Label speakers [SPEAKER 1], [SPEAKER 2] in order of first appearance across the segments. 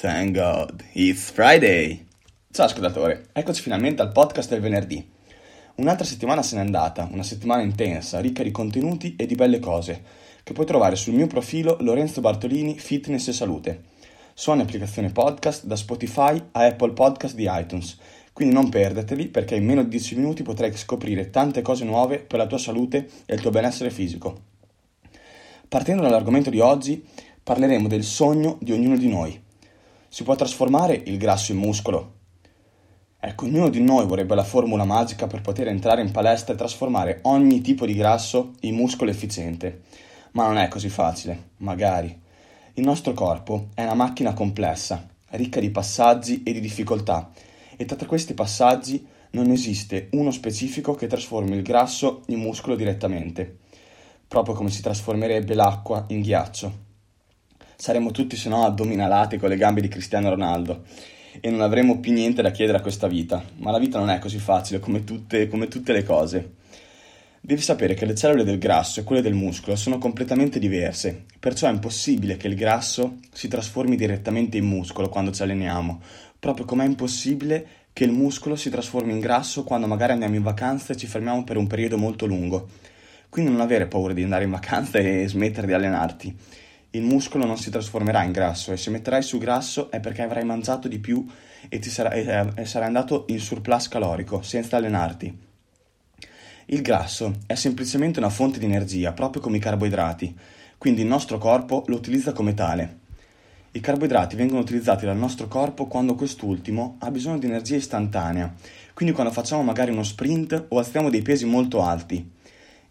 [SPEAKER 1] Thank God, it's Friday! Ciao ascoltatore, eccoci finalmente al podcast del venerdì. Un'altra settimana se n'è andata, una settimana intensa, ricca di contenuti e di belle cose, che puoi trovare sul mio profilo Lorenzo Bartolini Fitness e Salute. Suona applicazione podcast da Spotify a Apple Podcast di iTunes, quindi non perderteli perché in meno di 10 minuti potrai scoprire tante cose nuove per la tua salute e il tuo benessere fisico. Partendo dall'argomento di oggi, parleremo del sogno di ognuno di noi si può trasformare il grasso in muscolo? Ecco, ognuno di noi vorrebbe la formula magica per poter entrare in palestra e trasformare ogni tipo di grasso in muscolo efficiente. Ma non è così facile, magari. Il nostro corpo è una macchina complessa, ricca di passaggi e di difficoltà, e tra questi passaggi non esiste uno specifico che trasformi il grasso in muscolo direttamente, proprio come si trasformerebbe l'acqua in ghiaccio saremmo tutti se no addominalati con le gambe di Cristiano Ronaldo e non avremmo più niente da chiedere a questa vita. Ma la vita non è così facile come tutte, come tutte le cose. Devi sapere che le cellule del grasso e quelle del muscolo sono completamente diverse, perciò è impossibile che il grasso si trasformi direttamente in muscolo quando ci alleniamo, proprio come è impossibile che il muscolo si trasformi in grasso quando magari andiamo in vacanza e ci fermiamo per un periodo molto lungo. Quindi non avere paura di andare in vacanza e smettere di allenarti il muscolo non si trasformerà in grasso e se metterai su grasso è perché avrai mangiato di più e, ti sarà, e, e sarai andato in surplus calorico senza allenarti. Il grasso è semplicemente una fonte di energia, proprio come i carboidrati, quindi il nostro corpo lo utilizza come tale. I carboidrati vengono utilizzati dal nostro corpo quando quest'ultimo ha bisogno di energia istantanea, quindi quando facciamo magari uno sprint o alziamo dei pesi molto alti.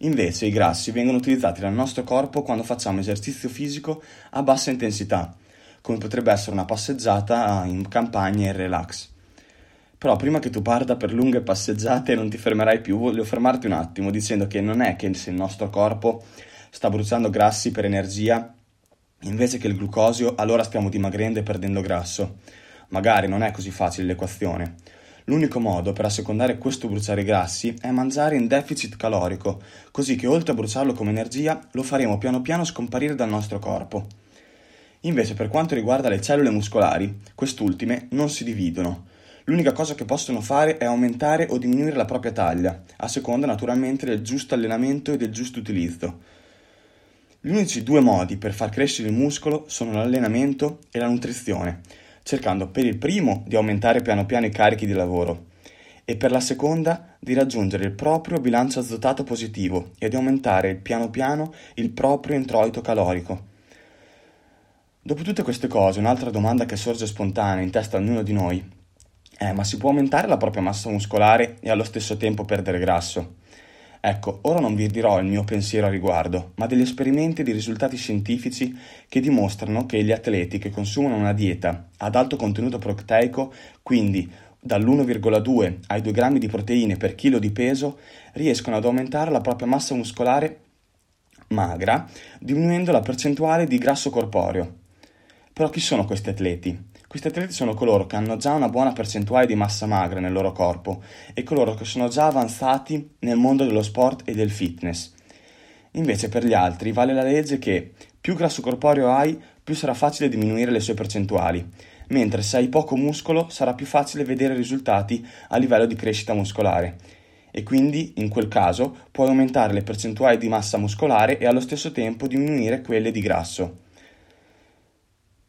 [SPEAKER 1] Invece i grassi vengono utilizzati dal nostro corpo quando facciamo esercizio fisico a bassa intensità, come potrebbe essere una passeggiata in campagna e relax. Però prima che tu parta per lunghe passeggiate e non ti fermerai più, voglio fermarti un attimo dicendo che non è che se il nostro corpo sta bruciando grassi per energia, invece che il glucosio, allora stiamo dimagrendo e perdendo grasso. Magari non è così facile l'equazione. L'unico modo per assecondare questo bruciare grassi è mangiare in deficit calorico, così che oltre a bruciarlo come energia lo faremo piano piano scomparire dal nostro corpo. Invece per quanto riguarda le cellule muscolari, quest'ultime non si dividono. L'unica cosa che possono fare è aumentare o diminuire la propria taglia, a seconda naturalmente del giusto allenamento e del giusto utilizzo. Gli unici due modi per far crescere il muscolo sono l'allenamento e la nutrizione, cercando per il primo di aumentare piano piano i carichi di lavoro e per la seconda di raggiungere il proprio bilancio azotato positivo e di aumentare piano piano il proprio introito calorico. Dopo tutte queste cose, un'altra domanda che sorge spontanea in testa a ognuno di noi è ma si può aumentare la propria massa muscolare e allo stesso tempo perdere grasso? Ecco, ora non vi dirò il mio pensiero a riguardo, ma degli esperimenti e di risultati scientifici che dimostrano che gli atleti che consumano una dieta ad alto contenuto proteico, quindi dall'1,2 ai 2 grammi di proteine per chilo di peso, riescono ad aumentare la propria massa muscolare magra, diminuendo la percentuale di grasso corporeo. Però chi sono questi atleti? Questi atleti sono coloro che hanno già una buona percentuale di massa magra nel loro corpo e coloro che sono già avanzati nel mondo dello sport e del fitness. Invece per gli altri vale la legge che più grasso corporeo hai, più sarà facile diminuire le sue percentuali, mentre se hai poco muscolo sarà più facile vedere risultati a livello di crescita muscolare e quindi in quel caso puoi aumentare le percentuali di massa muscolare e allo stesso tempo diminuire quelle di grasso.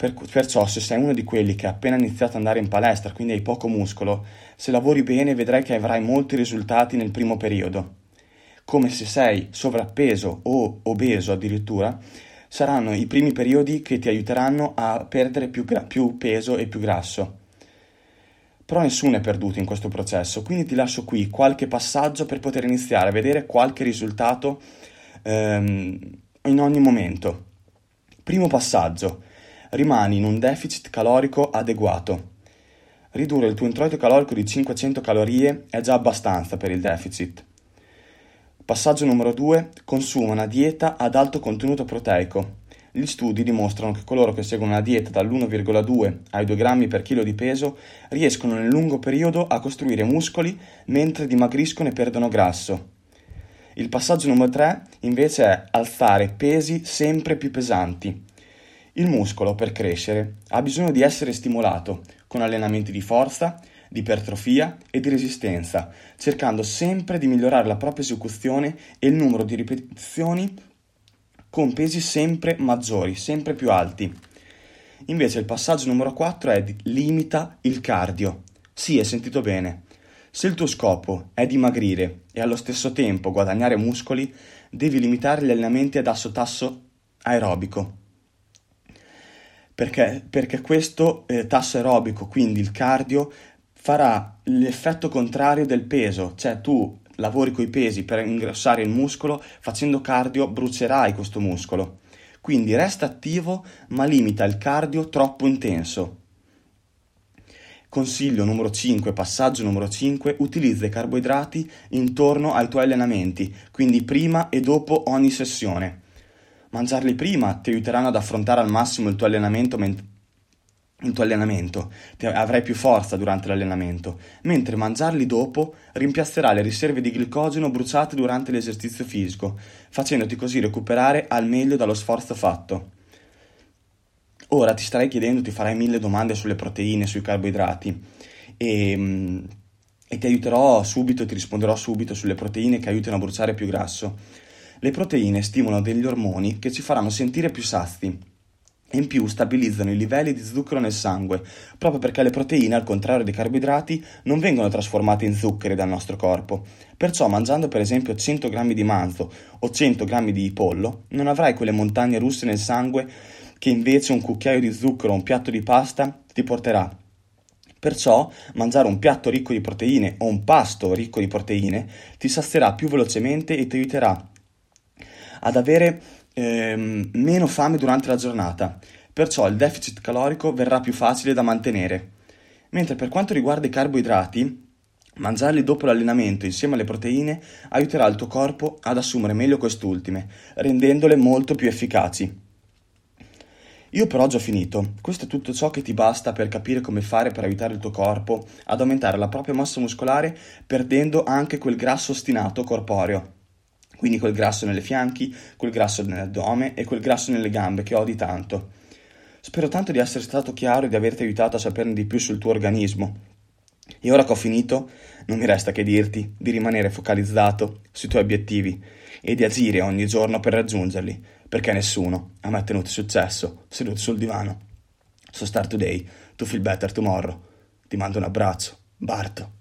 [SPEAKER 1] Per, perciò se sei uno di quelli che ha appena iniziato ad andare in palestra, quindi hai poco muscolo, se lavori bene vedrai che avrai molti risultati nel primo periodo. Come se sei sovrappeso o obeso addirittura, saranno i primi periodi che ti aiuteranno a perdere più, gra- più peso e più grasso. Però nessuno è perduto in questo processo, quindi ti lascio qui qualche passaggio per poter iniziare a vedere qualche risultato ehm, in ogni momento. Primo passaggio rimani in un deficit calorico adeguato. Ridurre il tuo introito calorico di 500 calorie è già abbastanza per il deficit. Passaggio numero 2. Consuma una dieta ad alto contenuto proteico. Gli studi dimostrano che coloro che seguono una dieta dall'1,2 ai 2 grammi per chilo di peso riescono nel lungo periodo a costruire muscoli mentre dimagriscono e perdono grasso. Il passaggio numero 3 invece è alzare pesi sempre più pesanti. Il muscolo, per crescere, ha bisogno di essere stimolato con allenamenti di forza, di ipertrofia e di resistenza, cercando sempre di migliorare la propria esecuzione e il numero di ripetizioni con pesi sempre maggiori, sempre più alti. Invece il passaggio numero 4 è di limita il cardio. Sì, hai sentito bene. Se il tuo scopo è dimagrire e allo stesso tempo guadagnare muscoli, devi limitare gli allenamenti ad basso tasso aerobico. Perché, perché questo eh, tasso aerobico, quindi il cardio, farà l'effetto contrario del peso, cioè tu lavori coi pesi per ingrossare il muscolo, facendo cardio brucerai questo muscolo. Quindi resta attivo ma limita il cardio troppo intenso. Consiglio numero 5, passaggio numero 5, utilizza i carboidrati intorno ai tuoi allenamenti, quindi prima e dopo ogni sessione. Mangiarli prima ti aiuteranno ad affrontare al massimo il tuo allenamento ment- il tuo allenamento, avrai più forza durante l'allenamento, mentre mangiarli dopo rimpiazzerà le riserve di glicogeno bruciate durante l'esercizio fisico, facendoti così recuperare al meglio dallo sforzo fatto. Ora ti starai chiedendo, ti farai mille domande sulle proteine, sui carboidrati e, mm, e ti aiuterò subito, ti risponderò subito sulle proteine che aiutano a bruciare più grasso. Le proteine stimolano degli ormoni che ci faranno sentire più sazi in più stabilizzano i livelli di zucchero nel sangue, proprio perché le proteine, al contrario dei carboidrati, non vengono trasformate in zuccheri dal nostro corpo. Perciò mangiando per esempio 100 g di manzo o 100 g di pollo, non avrai quelle montagne russe nel sangue che invece un cucchiaio di zucchero o un piatto di pasta ti porterà. Perciò mangiare un piatto ricco di proteine o un pasto ricco di proteine ti sazierà più velocemente e ti aiuterà ad avere ehm, meno fame durante la giornata, perciò il deficit calorico verrà più facile da mantenere. Mentre per quanto riguarda i carboidrati, mangiarli dopo l'allenamento insieme alle proteine aiuterà il tuo corpo ad assumere meglio quest'ultime, rendendole molto più efficaci. Io per oggi ho finito. Questo è tutto ciò che ti basta per capire come fare per aiutare il tuo corpo ad aumentare la propria massa muscolare perdendo anche quel grasso ostinato corporeo. Quindi quel grasso nelle fianchi, quel grasso nell'addome e quel grasso nelle gambe che odi tanto. Spero tanto di essere stato chiaro e di averti aiutato a saperne di più sul tuo organismo. E ora che ho finito, non mi resta che dirti di rimanere focalizzato sui tuoi obiettivi e di agire ogni giorno per raggiungerli perché nessuno ha mai ottenuto successo seduto sul divano. So start today, to feel better tomorrow. Ti mando un abbraccio. Barto.